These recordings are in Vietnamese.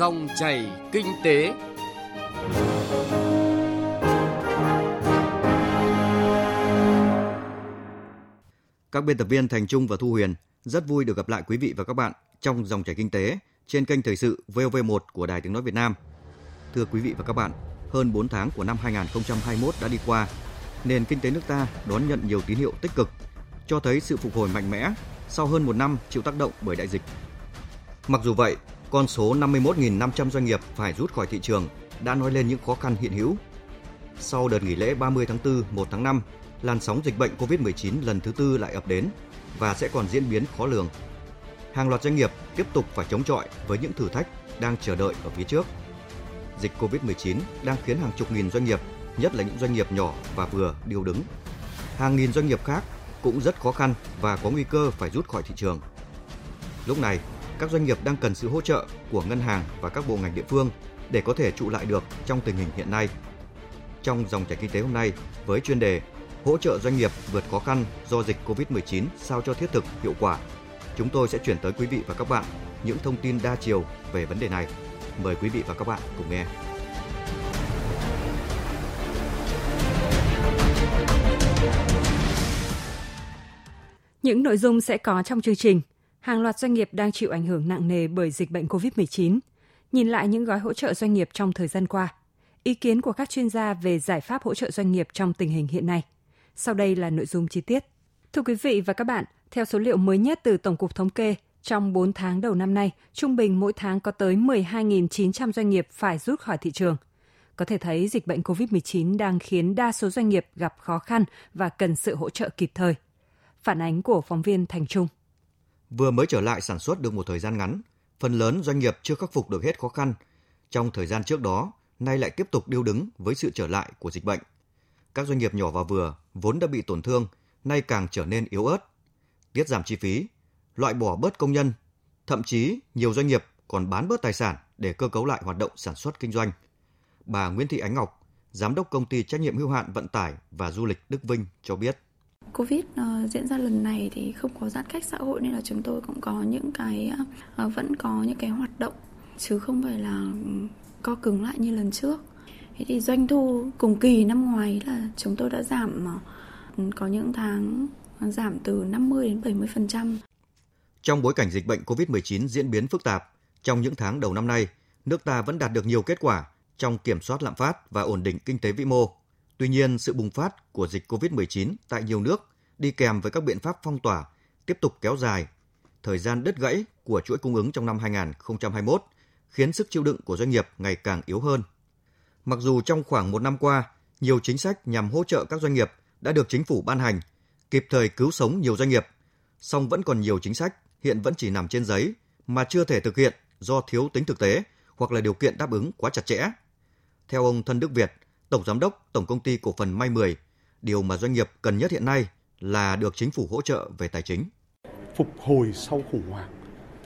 Dòng chảy kinh tế. Các biên tập viên Thành Trung và Thu Huyền rất vui được gặp lại quý vị và các bạn trong dòng chảy kinh tế trên kênh thời sự VOV1 của Đài Tiếng nói Việt Nam. Thưa quý vị và các bạn, hơn 4 tháng của năm 2021 đã đi qua, nền kinh tế nước ta đón nhận nhiều tín hiệu tích cực, cho thấy sự phục hồi mạnh mẽ sau hơn một năm chịu tác động bởi đại dịch. Mặc dù vậy, con số 51.500 doanh nghiệp phải rút khỏi thị trường đã nói lên những khó khăn hiện hữu. Sau đợt nghỉ lễ 30 tháng 4, 1 tháng 5, làn sóng dịch bệnh COVID-19 lần thứ tư lại ập đến và sẽ còn diễn biến khó lường. Hàng loạt doanh nghiệp tiếp tục phải chống chọi với những thử thách đang chờ đợi ở phía trước. Dịch COVID-19 đang khiến hàng chục nghìn doanh nghiệp, nhất là những doanh nghiệp nhỏ và vừa điêu đứng. Hàng nghìn doanh nghiệp khác cũng rất khó khăn và có nguy cơ phải rút khỏi thị trường. Lúc này, các doanh nghiệp đang cần sự hỗ trợ của ngân hàng và các bộ ngành địa phương để có thể trụ lại được trong tình hình hiện nay. Trong dòng chảy kinh tế hôm nay với chuyên đề hỗ trợ doanh nghiệp vượt khó khăn do dịch Covid-19 sao cho thiết thực, hiệu quả. Chúng tôi sẽ chuyển tới quý vị và các bạn những thông tin đa chiều về vấn đề này. Mời quý vị và các bạn cùng nghe. Những nội dung sẽ có trong chương trình. Hàng loạt doanh nghiệp đang chịu ảnh hưởng nặng nề bởi dịch bệnh COVID-19. Nhìn lại những gói hỗ trợ doanh nghiệp trong thời gian qua. Ý kiến của các chuyên gia về giải pháp hỗ trợ doanh nghiệp trong tình hình hiện nay. Sau đây là nội dung chi tiết. Thưa quý vị và các bạn, theo số liệu mới nhất từ Tổng cục Thống kê, trong 4 tháng đầu năm nay, trung bình mỗi tháng có tới 12.900 doanh nghiệp phải rút khỏi thị trường. Có thể thấy dịch bệnh COVID-19 đang khiến đa số doanh nghiệp gặp khó khăn và cần sự hỗ trợ kịp thời. Phản ánh của phóng viên Thành Trung. Vừa mới trở lại sản xuất được một thời gian ngắn, phần lớn doanh nghiệp chưa khắc phục được hết khó khăn. Trong thời gian trước đó, nay lại tiếp tục điêu đứng với sự trở lại của dịch bệnh. Các doanh nghiệp nhỏ và vừa vốn đã bị tổn thương, nay càng trở nên yếu ớt. Tiết giảm chi phí, loại bỏ bớt công nhân, thậm chí nhiều doanh nghiệp còn bán bớt tài sản để cơ cấu lại hoạt động sản xuất kinh doanh. Bà Nguyễn Thị Ánh Ngọc, giám đốc công ty trách nhiệm hữu hạn vận tải và du lịch Đức Vinh cho biết. Covid uh, diễn ra lần này thì không có giãn cách xã hội nên là chúng tôi cũng có những cái uh, vẫn có những cái hoạt động chứ không phải là ừ, co cứng lại như lần trước. Thế thì doanh thu cùng kỳ năm ngoái là chúng tôi đã giảm uh, có những tháng giảm từ 50 đến 70%. Trong bối cảnh dịch bệnh COVID-19 diễn biến phức tạp, trong những tháng đầu năm nay, nước ta vẫn đạt được nhiều kết quả trong kiểm soát lạm phát và ổn định kinh tế vĩ mô. Tuy nhiên, sự bùng phát của dịch COVID-19 tại nhiều nước đi kèm với các biện pháp phong tỏa tiếp tục kéo dài. Thời gian đứt gãy của chuỗi cung ứng trong năm 2021 khiến sức chịu đựng của doanh nghiệp ngày càng yếu hơn. Mặc dù trong khoảng một năm qua, nhiều chính sách nhằm hỗ trợ các doanh nghiệp đã được chính phủ ban hành, kịp thời cứu sống nhiều doanh nghiệp, song vẫn còn nhiều chính sách hiện vẫn chỉ nằm trên giấy mà chưa thể thực hiện do thiếu tính thực tế hoặc là điều kiện đáp ứng quá chặt chẽ. Theo ông Thân Đức Việt, Tổng Giám đốc Tổng Công ty Cổ phần May 10, điều mà doanh nghiệp cần nhất hiện nay là được chính phủ hỗ trợ về tài chính. Phục hồi sau khủng hoảng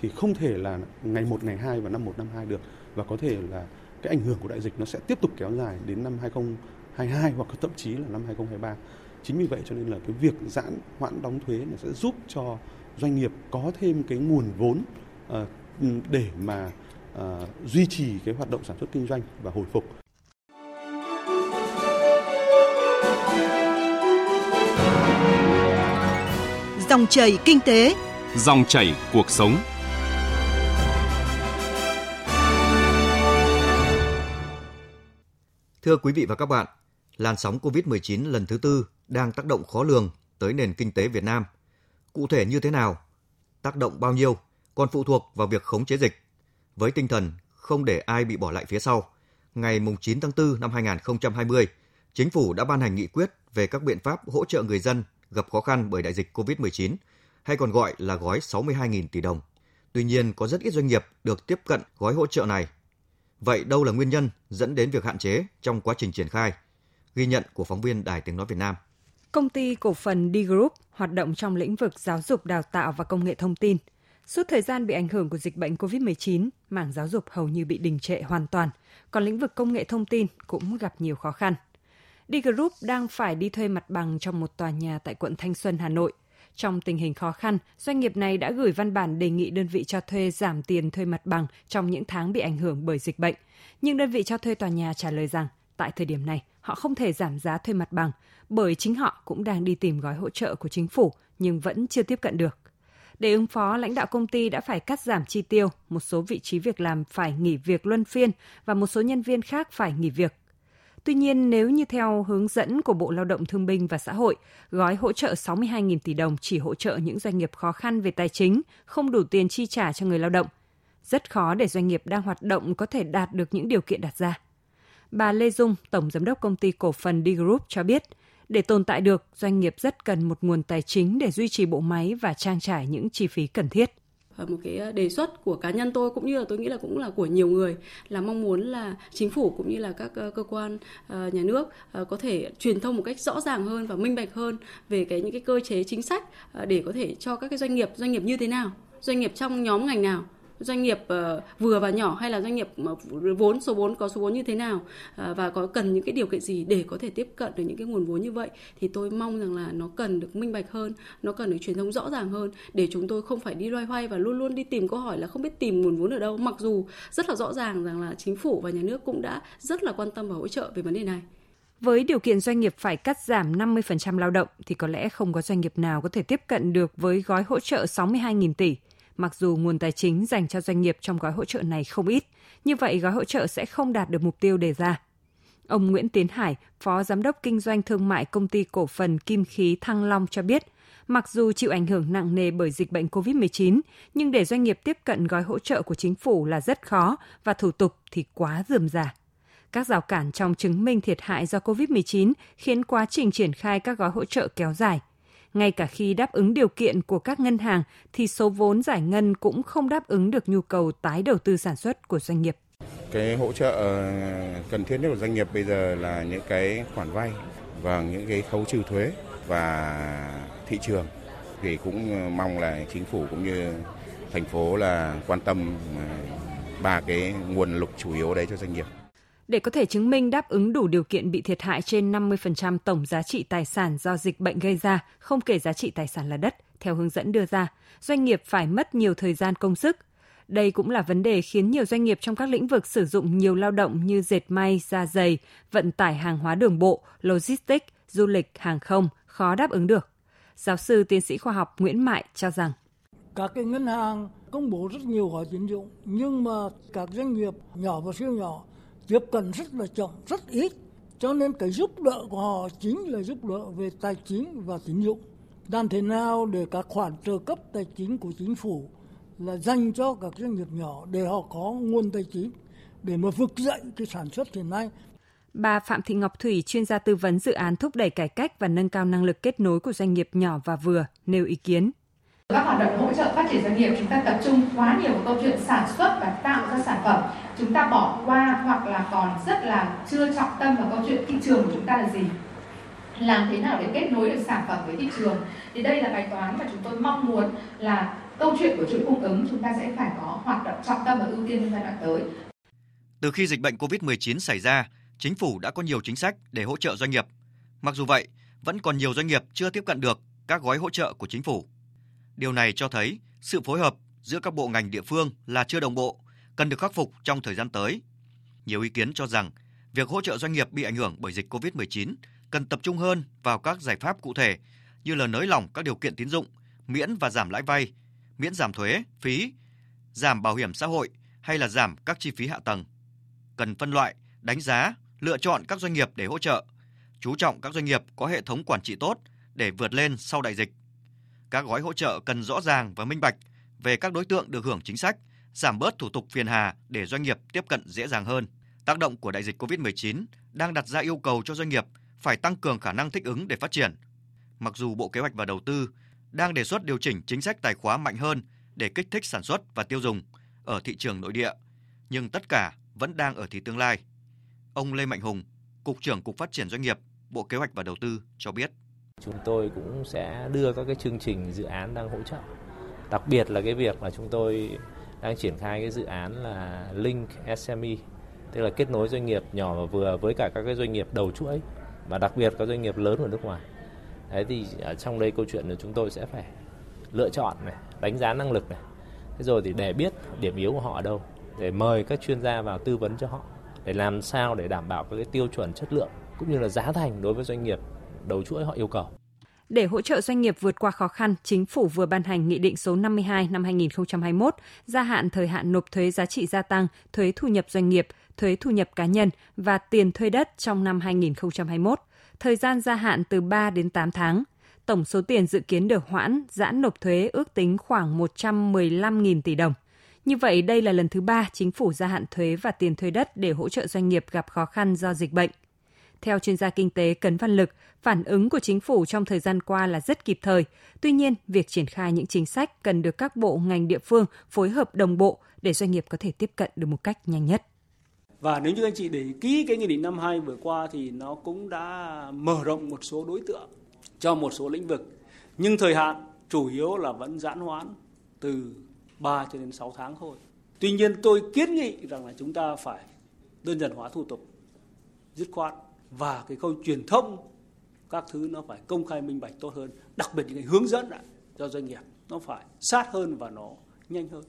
thì không thể là ngày 1, ngày 2 và năm 1, năm 2 được và có thể là cái ảnh hưởng của đại dịch nó sẽ tiếp tục kéo dài đến năm 2022 hoặc thậm chí là năm 2023. Chính vì vậy cho nên là cái việc giãn hoãn đóng thuế nó sẽ giúp cho doanh nghiệp có thêm cái nguồn vốn ờ, để mà ờ, duy trì cái hoạt động sản xuất kinh doanh và hồi phục. Dòng chảy kinh tế, dòng chảy cuộc sống. Thưa quý vị và các bạn, làn sóng COVID-19 lần thứ tư đang tác động khó lường tới nền kinh tế Việt Nam. Cụ thể như thế nào? Tác động bao nhiêu còn phụ thuộc vào việc khống chế dịch. Với tinh thần không để ai bị bỏ lại phía sau, ngày 9 tháng 4 năm 2020, Chính phủ đã ban hành nghị quyết về các biện pháp hỗ trợ người dân gặp khó khăn bởi đại dịch COVID-19, hay còn gọi là gói 62.000 tỷ đồng. Tuy nhiên, có rất ít doanh nghiệp được tiếp cận gói hỗ trợ này. Vậy đâu là nguyên nhân dẫn đến việc hạn chế trong quá trình triển khai? Ghi nhận của phóng viên Đài Tiếng Nói Việt Nam. Công ty cổ phần D Group hoạt động trong lĩnh vực giáo dục đào tạo và công nghệ thông tin. Suốt thời gian bị ảnh hưởng của dịch bệnh COVID-19, mảng giáo dục hầu như bị đình trệ hoàn toàn, còn lĩnh vực công nghệ thông tin cũng gặp nhiều khó khăn. D Group đang phải đi thuê mặt bằng trong một tòa nhà tại quận Thanh Xuân, Hà Nội. Trong tình hình khó khăn, doanh nghiệp này đã gửi văn bản đề nghị đơn vị cho thuê giảm tiền thuê mặt bằng trong những tháng bị ảnh hưởng bởi dịch bệnh. Nhưng đơn vị cho thuê tòa nhà trả lời rằng, tại thời điểm này, họ không thể giảm giá thuê mặt bằng bởi chính họ cũng đang đi tìm gói hỗ trợ của chính phủ nhưng vẫn chưa tiếp cận được. Để ứng phó, lãnh đạo công ty đã phải cắt giảm chi tiêu, một số vị trí việc làm phải nghỉ việc luân phiên và một số nhân viên khác phải nghỉ việc. Tuy nhiên, nếu như theo hướng dẫn của Bộ Lao động Thương binh và Xã hội, gói hỗ trợ 62.000 tỷ đồng chỉ hỗ trợ những doanh nghiệp khó khăn về tài chính, không đủ tiền chi trả cho người lao động. Rất khó để doanh nghiệp đang hoạt động có thể đạt được những điều kiện đặt ra. Bà Lê Dung, Tổng Giám đốc Công ty Cổ phần D Group cho biết, để tồn tại được, doanh nghiệp rất cần một nguồn tài chính để duy trì bộ máy và trang trải những chi phí cần thiết một cái ờ, đề xuất của cá nhân tôi cũng như là tôi nghĩ là cũng là của nhiều người là mong muốn là chính phủ cũng như là các ờ, cơ quan ờ, nhà nước có thể truyền thông một cách rõ ràng hơn và minh bạch hơn về cái những cái cơ chế chính sách để có thể cho các cái doanh nghiệp doanh nghiệp như thế nào, doanh nghiệp trong nhóm ngành nào doanh nghiệp ờ, vừa và nhỏ hay là doanh nghiệp vốn, số vốn, có số vốn như thế nào ờ, và có cần những cái điều kiện gì để có thể tiếp cận được những cái nguồn vốn như vậy, thì tôi mong rằng là nó cần được minh bạch hơn, nó cần được truyền thông rõ ràng hơn để chúng tôi không phải đi loay hoay và luôn luôn đi tìm câu hỏi là không biết tìm nguồn vốn ở đâu, mặc dù rất là rõ ràng rằng là chính phủ và nhà nước cũng đã rất là quan tâm và hỗ trợ về vấn đề này. Với điều kiện doanh nghiệp phải cắt giảm 50% lao động thì có lẽ không có doanh nghiệp nào có thể tiếp cận được với gói hỗ trợ 62.000 tỷ. Mặc dù nguồn tài chính dành cho doanh nghiệp trong gói hỗ trợ này không ít, như vậy gói hỗ trợ sẽ không đạt được mục tiêu đề ra. Ông Nguyễn Tiến Hải, Phó Giám đốc Kinh doanh Thương mại Công ty Cổ phần Kim khí Thăng Long cho biết, mặc dù chịu ảnh hưởng nặng nề bởi dịch bệnh COVID-19, nhưng để doanh nghiệp tiếp cận gói hỗ trợ của chính phủ là rất khó và thủ tục thì quá dườm già. Các rào cản trong chứng minh thiệt hại do COVID-19 khiến quá trình triển khai các gói hỗ trợ kéo dài – ngay cả khi đáp ứng điều kiện của các ngân hàng, thì số vốn giải ngân cũng không đáp ứng được nhu cầu tái đầu tư sản xuất của doanh nghiệp. Cái hỗ trợ ờ, cần thiết nhất của doanh nghiệp bây giờ là những cái khoản vay và những cái khấu trừ thuế và thị trường thì cũng ờ, mong là chính phủ cũng như thành phố là quan tâm ờ, ba cái nguồn lực chủ yếu đấy cho doanh nghiệp. Để có thể chứng minh đáp ứng đủ điều kiện bị thiệt hại trên 50% tổng giá trị tài sản do dịch bệnh gây ra, không kể giá trị tài sản là đất, theo hướng dẫn đưa ra, doanh nghiệp phải mất nhiều thời gian công sức. Đây cũng là vấn đề khiến nhiều doanh nghiệp trong các lĩnh vực sử dụng nhiều lao động như dệt may, da dày, vận tải hàng hóa đường bộ, logistics, du lịch, hàng không khó đáp ứng được. Giáo sư tiến sĩ khoa học Nguyễn Mại cho rằng các cái ngân hàng công bố rất nhiều gói tín dụng nhưng mà các doanh nghiệp nhỏ và siêu nhỏ tiếp cận rất là chậm, rất ít. Cho nên cái giúp đỡ của họ chính là giúp đỡ về tài chính và tín dụng. Làm thế nào để các khoản trợ cấp tài chính của chính phủ là dành cho các doanh nghiệp nhỏ để họ có nguồn tài chính để mà vực dậy cái sản xuất hiện nay. Bà Phạm Thị Ngọc Thủy, chuyên gia tư vấn dự án thúc đẩy cải cách và nâng cao năng lực kết nối của doanh nghiệp nhỏ và vừa, nêu ý kiến. Các hoạt động hỗ trợ phát triển doanh nghiệp chúng ta tập trung quá nhiều vào câu chuyện sản xuất và tạo ra sản phẩm. Chúng ta bỏ qua hoặc là còn rất là chưa trọng tâm vào câu chuyện thị trường của chúng ta là gì làm thế nào để kết nối được sản phẩm với thị trường thì đây là bài toán mà chúng tôi mong muốn là câu chuyện của chuỗi cung ứng chúng ta sẽ phải có hoạt động trọng tâm và ưu tiên trong giai đoạn tới. Từ khi dịch bệnh COVID-19 xảy ra, chính phủ đã có nhiều chính sách để hỗ trợ doanh nghiệp. Mặc dù vậy, vẫn còn nhiều doanh nghiệp chưa tiếp cận được các gói hỗ trợ của chính phủ. Điều này cho thấy sự phối hợp giữa các bộ ngành địa phương là chưa đồng bộ, cần được khắc phục trong thời gian tới. Nhiều ý kiến cho rằng việc hỗ trợ doanh nghiệp bị ảnh hưởng bởi dịch COVID-19 cần tập trung hơn vào các giải pháp cụ thể như là nới lỏng các điều kiện tín dụng, miễn và giảm lãi vay, miễn giảm thuế, phí, giảm bảo hiểm xã hội hay là giảm các chi phí hạ tầng. Cần phân loại, đánh giá, lựa chọn các doanh nghiệp để hỗ trợ, chú trọng các doanh nghiệp có hệ thống quản trị tốt để vượt lên sau đại dịch. Các gói hỗ trợ cần rõ ràng và minh bạch về các đối tượng được hưởng chính sách, giảm bớt thủ tục phiền hà để doanh nghiệp tiếp cận dễ dàng hơn. Tác động của đại dịch COVID-19 đang đặt ra yêu cầu cho doanh nghiệp phải tăng cường khả năng thích ứng để phát triển. Mặc dù Bộ Kế hoạch và Đầu tư đang đề xuất điều chỉnh chính sách tài khóa mạnh hơn để kích thích sản xuất và tiêu dùng ở thị trường nội địa, nhưng tất cả vẫn đang ở thì tương lai. Ông Lê Mạnh Hùng, Cục trưởng Cục Phát triển Doanh nghiệp, Bộ Kế hoạch và Đầu tư cho biết. Chúng tôi cũng sẽ đưa các cái chương trình dự án đang hỗ trợ. Đặc biệt là cái việc mà chúng tôi đang triển khai cái dự án là Link SME, tức là kết nối doanh nghiệp nhỏ và vừa với cả các cái doanh nghiệp đầu chuỗi và đặc biệt các doanh nghiệp lớn ở nước ngoài. Thế thì ở trong đây câu chuyện là chúng tôi sẽ phải lựa chọn này, đánh giá năng lực này. Thế rồi thì để biết điểm yếu của họ ở đâu, để mời các chuyên gia vào tư vấn cho họ để làm sao để đảm bảo các cái tiêu chuẩn chất lượng cũng như là giá thành đối với doanh nghiệp đầu chuỗi họ yêu cầu. Để hỗ trợ doanh nghiệp vượt qua khó khăn, chính phủ vừa ban hành Nghị định số 52 năm 2021 gia hạn thời hạn nộp thuế giá trị gia tăng, thuế thu nhập doanh nghiệp, thuế thu nhập cá nhân và tiền thuê đất trong năm 2021. Thời gian gia hạn từ 3 đến 8 tháng. Tổng số tiền dự kiến được hoãn, giãn nộp thuế ước tính khoảng 115.000 tỷ đồng. Như vậy, đây là lần thứ ba chính phủ gia hạn thuế và tiền thuê đất để hỗ trợ doanh nghiệp gặp khó khăn do dịch bệnh. Theo chuyên gia kinh tế Cấn Văn Lực, phản ứng của chính phủ trong thời gian qua là rất kịp thời. Tuy nhiên, việc triển khai những chính sách cần được các bộ ngành địa phương phối hợp đồng bộ để doanh nghiệp có thể tiếp cận được một cách nhanh nhất. Và nếu như anh chị để ký cái nghị định năm 2 vừa qua thì nó cũng đã mở rộng một số đối tượng cho một số lĩnh vực. Nhưng thời hạn chủ yếu là vẫn giãn hoãn từ 3 cho đến 6 tháng thôi. Tuy nhiên tôi kiến nghị rằng là chúng ta phải đơn giản hóa thủ tục dứt khoát và cái khâu truyền thông các thứ nó phải công khai minh bạch tốt hơn đặc biệt những cái hướng dẫn cho doanh nghiệp nó phải sát hơn và nó nhanh hơn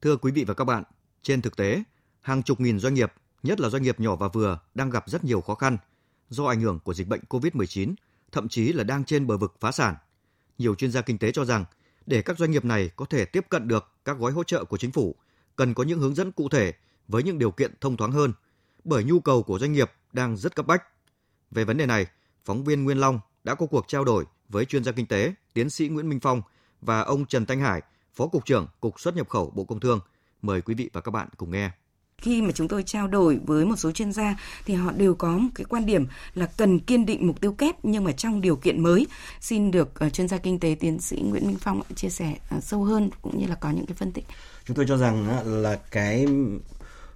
Thưa quý vị và các bạn, trên thực tế, hàng chục nghìn doanh nghiệp, nhất là doanh nghiệp nhỏ và vừa đang gặp rất nhiều khó khăn do ảnh hưởng của dịch bệnh COVID-19, thậm chí là đang trên bờ vực phá sản. Nhiều chuyên gia kinh tế cho rằng để các doanh nghiệp này có thể tiếp cận được các gói hỗ trợ của chính phủ, cần có những hướng dẫn cụ thể với những điều kiện thông thoáng hơn, bởi nhu cầu của doanh nghiệp đang rất cấp bách. Về vấn đề này, phóng viên Nguyên Long đã có cuộc trao đổi với chuyên gia kinh tế, tiến sĩ Nguyễn Minh Phong và ông Trần Thanh Hải, Phó Cục trưởng Cục xuất nhập khẩu Bộ Công Thương. Mời quý vị và các bạn cùng nghe khi mà chúng tôi trao đổi với một số chuyên gia thì họ đều có một cái quan điểm là cần kiên định mục tiêu kép nhưng mà trong điều kiện mới. Xin được ờ, chuyên gia kinh tế tiến sĩ Nguyễn Minh Phong chia sẻ ờ, sâu hơn cũng như là có những cái phân tích. Chúng tôi cho rằng là cái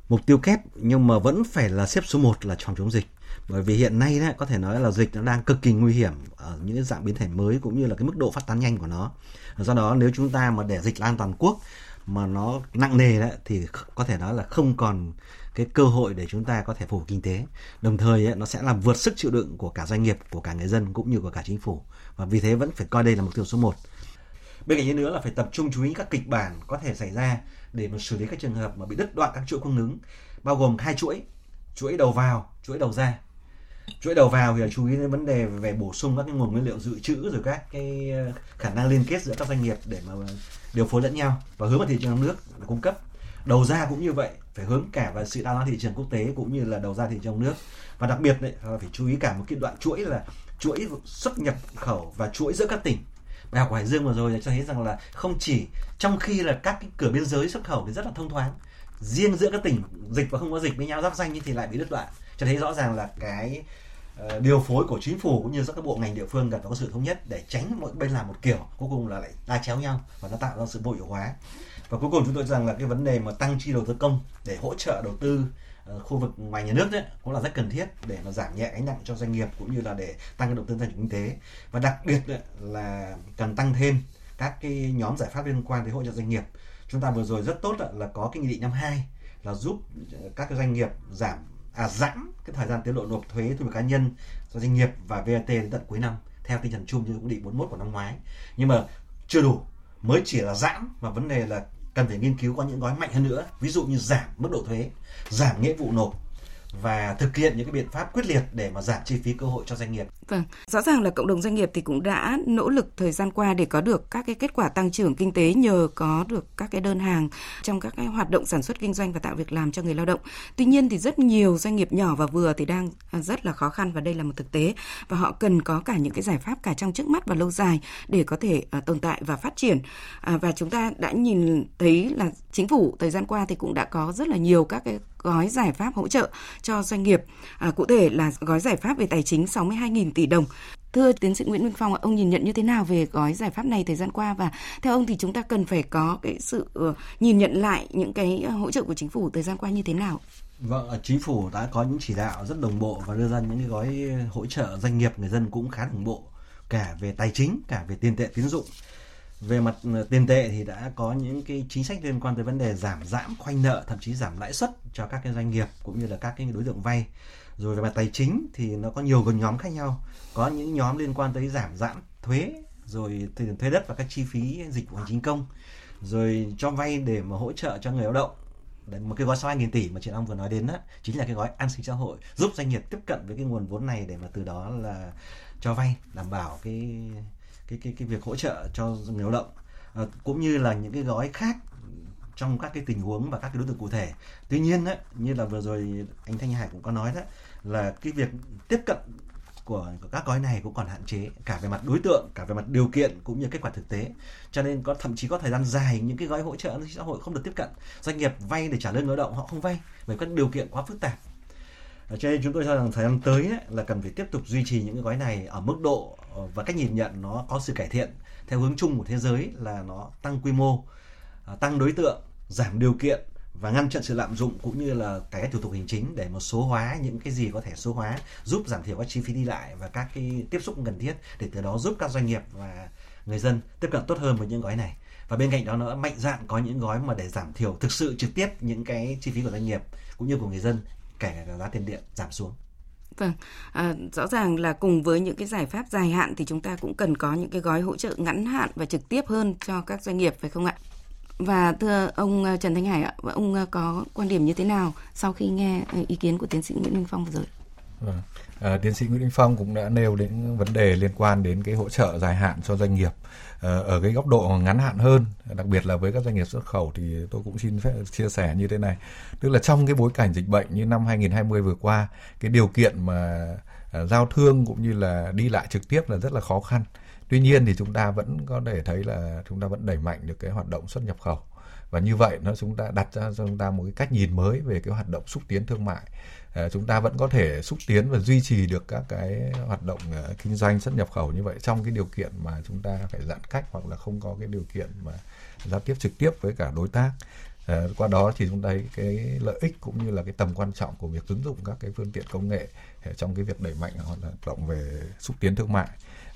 mục tiêu kép nhưng mà vẫn phải là xếp số 1 là phòng chống dịch bởi vì hiện nay có thể nói là dịch nó đang cực kỳ nguy hiểm ở những cái dạng biến thể mới cũng như là cái mức độ phát tán nhanh của nó do đó nếu chúng ta mà để dịch lan toàn quốc mà nó nặng nề đấy thì có thể nói là không còn cái cơ hội để chúng ta có thể phục kinh tế. Đồng thời ấy, nó sẽ làm vượt sức chịu đựng của cả doanh nghiệp của cả người dân cũng như của cả chính phủ. Và vì thế vẫn phải coi đây là mục tiêu số 1 bên cạnh nữa là phải tập trung chú ý các kịch bản có thể xảy ra để mà xử lý các trường hợp mà bị đứt đoạn các chuỗi cung ứng bao gồm hai chuỗi. Chuỗi đầu vào chuỗi đầu ra chuỗi đầu vào thì là chú ý đến vấn đề về bổ sung các cái nguồn nguyên liệu dự trữ rồi các cái ờ, khả năng liên kết giữa các doanh nghiệp để mà điều phối lẫn nhau và hướng vào thị trường trong nước để cung cấp. Đầu ra cũng như vậy, phải hướng cả vào sự đa dạng thị trường quốc tế cũng như là đầu ra thị trường nước. Và đặc biệt đấy, phải chú ý cả một cái đoạn chuỗi là chuỗi xuất nhập khẩu và chuỗi giữa các tỉnh. Bài học của hải dương vừa rồi cho thấy rằng là không chỉ trong khi là các cái cửa biên giới xuất khẩu thì rất là thông thoáng riêng giữa các tỉnh dịch và không có dịch với nhau giáp danh thì lại bị đứt đoạn. Cho thấy rõ ràng là cái uh, điều phối của chính phủ cũng như các bộ ngành địa phương cần phải có sự thống nhất để tránh mỗi bên làm một kiểu cuối cùng là lại đa chéo nhau và nó tạo ra sự vô hiệu hóa. Và cuối cùng chúng tôi rằng là cái vấn đề mà tăng chi đầu tư công để hỗ trợ đầu tư uh, khu vực ngoài nhà nước đấy cũng là rất cần thiết để mà giảm nhẹ gánh nặng cho doanh nghiệp cũng như là để tăng cái đầu tư tăng trưởng kinh tế. Và đặc biệt là cần tăng thêm các cái nhóm giải pháp liên quan đến hỗ trợ doanh nghiệp chúng ta vừa rồi rất tốt là có cái nghị định năm hai là giúp ờ, các cái doanh nghiệp giảm à, giãn cái thời gian tiến độ nộp thuế thu nhập cá nhân cho doanh nghiệp và VAT đến tận cuối năm theo tinh thần chung như cũng định 41 của năm ngoái. Nhưng mà chưa đủ mới chỉ là giãn mà vấn đề là cần phải nghiên cứu có những gói mạnh hơn nữa. Ví dụ như giảm mức độ thuế giảm nghĩa vụ nộp và thực hiện những cái biện pháp quyết liệt để mà giảm chi phí cơ hội cho doanh nghiệp. Vâng, rõ ràng là cộng đồng doanh nghiệp thì cũng đã nỗ lực thời gian qua để có được các cái kết quả tăng trưởng kinh tế nhờ có được các cái đơn hàng trong các cái hoạt động sản xuất kinh doanh và tạo việc làm cho người lao động. Tuy nhiên thì rất nhiều doanh nghiệp nhỏ và vừa thì đang à, rất là khó khăn và đây là một thực tế và họ cần có cả những cái giải pháp cả trong trước mắt và lâu dài để có thể à, tồn tại và phát triển. À, và chúng ta đã nhìn thấy là chính phủ thời gian qua thì cũng đã có rất là nhiều các cái gói giải pháp hỗ trợ cho doanh nghiệp. À, cụ thể là gói giải pháp về tài chính 62.000 tỷ đồng. Thưa tiến sĩ Nguyễn Minh Phong, ông nhìn nhận như thế nào về gói giải pháp này thời gian qua và theo ông thì chúng ta cần phải có cái sự ờ, nhìn nhận lại những cái ờ, hỗ trợ của chính phủ thời gian qua như thế nào? Vâng, chính phủ đã có những chỉ đạo rất đồng bộ và đưa ra những cái gói ờ, hỗ trợ doanh nghiệp người dân cũng khá đồng bộ cả về tài chính cả về tiền tệ tín dụng về mặt ờ, tiền tệ thì đã có những cái chính sách liên quan tới vấn đề giảm giãn khoanh nợ thậm chí giảm lãi suất cho các cái doanh nghiệp cũng như là các cái đối tượng vay. Rồi về mặt tài chính thì nó có nhiều nhóm khác nhau. Có những nhóm liên quan tới giảm giãn thuế rồi tiền đất và các chi phí dịch vụ hành chính công. Rồi cho vay để mà hỗ trợ cho người lao động. Đấy, một cái gói 62.000 tỷ mà chị Long vừa nói đến đó chính là cái gói an sinh xã hội giúp doanh nghiệp tiếp cận với cái nguồn vốn này để mà từ đó là cho vay đảm bảo cái cái cái cái việc hỗ trợ cho người lao động. À, cũng như là những cái gói khác trong các cái tình huống và các cái đối tượng cụ thể. Tuy nhiên á, như là vừa rồi anh Thanh Hải cũng có nói đó là cái việc tiếp cận của các gói này cũng còn hạn chế cả về mặt đối tượng cả về mặt điều kiện cũng như kết quả thực tế. Cho nên có thậm chí có thời gian dài những cái gói hỗ trợ xã hội không được tiếp cận. Doanh nghiệp vay để trả lương lao động họ không vay bởi các điều kiện quá phức tạp. Ờ, cho nên chúng tôi cho rằng thời gian tới ấy, là cần phải tiếp tục duy trì những cái gói này ở mức độ và cách nhìn nhận nó có sự cải thiện. Theo hướng chung của thế giới là nó tăng quy mô à, tăng đối tượng, giảm điều kiện và ngăn chặn sự lạm dụng cũng như là cái thủ tục hành chính để một số hóa những cái gì có thể số hóa, giúp giảm thiểu các chi phí đi lại và các cái tiếp xúc cần thiết để từ đó giúp các doanh nghiệp và người dân tiếp cận tốt hơn với những gói này. Và bên cạnh đó nữa mạnh dạn có những gói mà để giảm thiểu thực sự trực tiếp những cái chi phí của doanh nghiệp cũng như của người dân, kể cả giá tiền điện giảm xuống. Vâng, à, rõ ràng là cùng với những cái giải pháp dài hạn thì chúng ta cũng cần có những cái gói hỗ trợ ngắn hạn và trực tiếp hơn cho các doanh nghiệp phải không ạ? Và thưa ông à, Trần Thanh Hải ạ, ông à, có quan điểm như thế nào sau khi nghe à, ý kiến của tiến sĩ Nguyễn Minh Phong vừa rồi? Vâng. À, tiến sĩ Nguyễn Minh Phong cũng đã nêu đến vấn đề liên quan đến cái hỗ trợ dài hạn cho doanh nghiệp Ờ, ở cái góc độ ngắn hạn hơn, đặc biệt là với các doanh nghiệp xuất khẩu thì tôi cũng xin phép chia sẻ như thế này. Tức là trong cái bối cảnh dịch bệnh như năm 2020 vừa qua, cái điều kiện mà à, giao thương cũng như là đi lại trực tiếp là rất là khó khăn. Tuy nhiên thì chúng ta vẫn có thể thấy là chúng ta vẫn đẩy mạnh được cái hoạt động xuất nhập khẩu và như vậy nó chúng ta đặt ra cho chúng ta một cái cách nhìn mới về cái hoạt động xúc tiến thương mại Ờ, chúng ta vẫn có thể xúc tiến và duy trì được các cái hoạt động ờ, kinh doanh xuất nhập khẩu như vậy trong cái điều kiện mà chúng ta phải giãn cách hoặc là không có cái điều kiện mà giao tiếp trực tiếp với cả đối tác. Ờ, qua đó thì chúng ta thấy cái lợi ích cũng như là cái tầm quan trọng của việc ứng dụng các cái phương tiện công nghệ trong cái việc đẩy mạnh hoạt động về xúc tiến thương mại.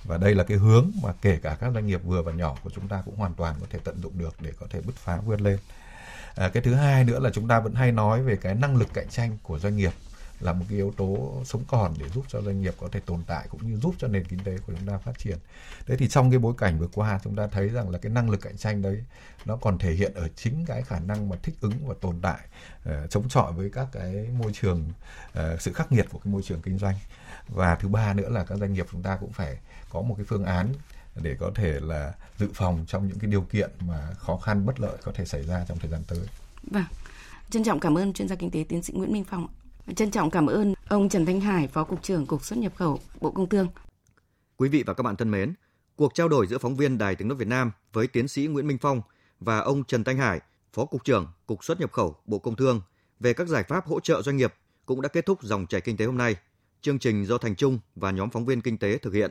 Và đây là cái hướng mà kể cả các doanh nghiệp vừa và nhỏ của chúng ta cũng hoàn toàn có thể tận dụng được để có thể bứt phá vươn lên à, cái thứ hai nữa là chúng ta vẫn hay nói về cái năng lực cạnh tranh của doanh nghiệp là một cái yếu tố sống còn để giúp cho doanh nghiệp có thể tồn tại cũng như giúp cho nền kinh tế của chúng ta phát triển. Thế thì trong cái bối cảnh vừa qua chúng ta thấy rằng là cái năng lực cạnh tranh đấy nó còn thể hiện ở chính cái khả năng mà thích ứng và tồn tại uh, chống chọi với các cái môi trường uh, sự khắc nghiệt của cái môi trường kinh doanh. Và thứ ba nữa là các doanh nghiệp chúng ta cũng phải có một cái phương án để có thể là dự phòng trong những cái điều kiện mà khó khăn bất lợi có thể xảy ra trong thời gian tới. Vâng. Trân trọng cảm ơn chuyên gia kinh tế tiến sĩ Nguyễn Minh Phong. Trân trọng cảm ơn ông Trần Thanh Hải, Phó Cục trưởng Cục xuất nhập khẩu, Bộ Công Thương. Quý vị và các bạn thân mến, cuộc trao đổi giữa phóng viên Đài Tiếng Nói Việt Nam với tiến sĩ Nguyễn Minh Phong và ông Trần Thanh Hải, Phó Cục trưởng Cục xuất nhập khẩu, Bộ Công Thương về các giải pháp hỗ trợ doanh nghiệp cũng đã kết thúc dòng chảy kinh tế hôm nay. Chương trình do Thành Trung và nhóm phóng viên kinh tế thực hiện.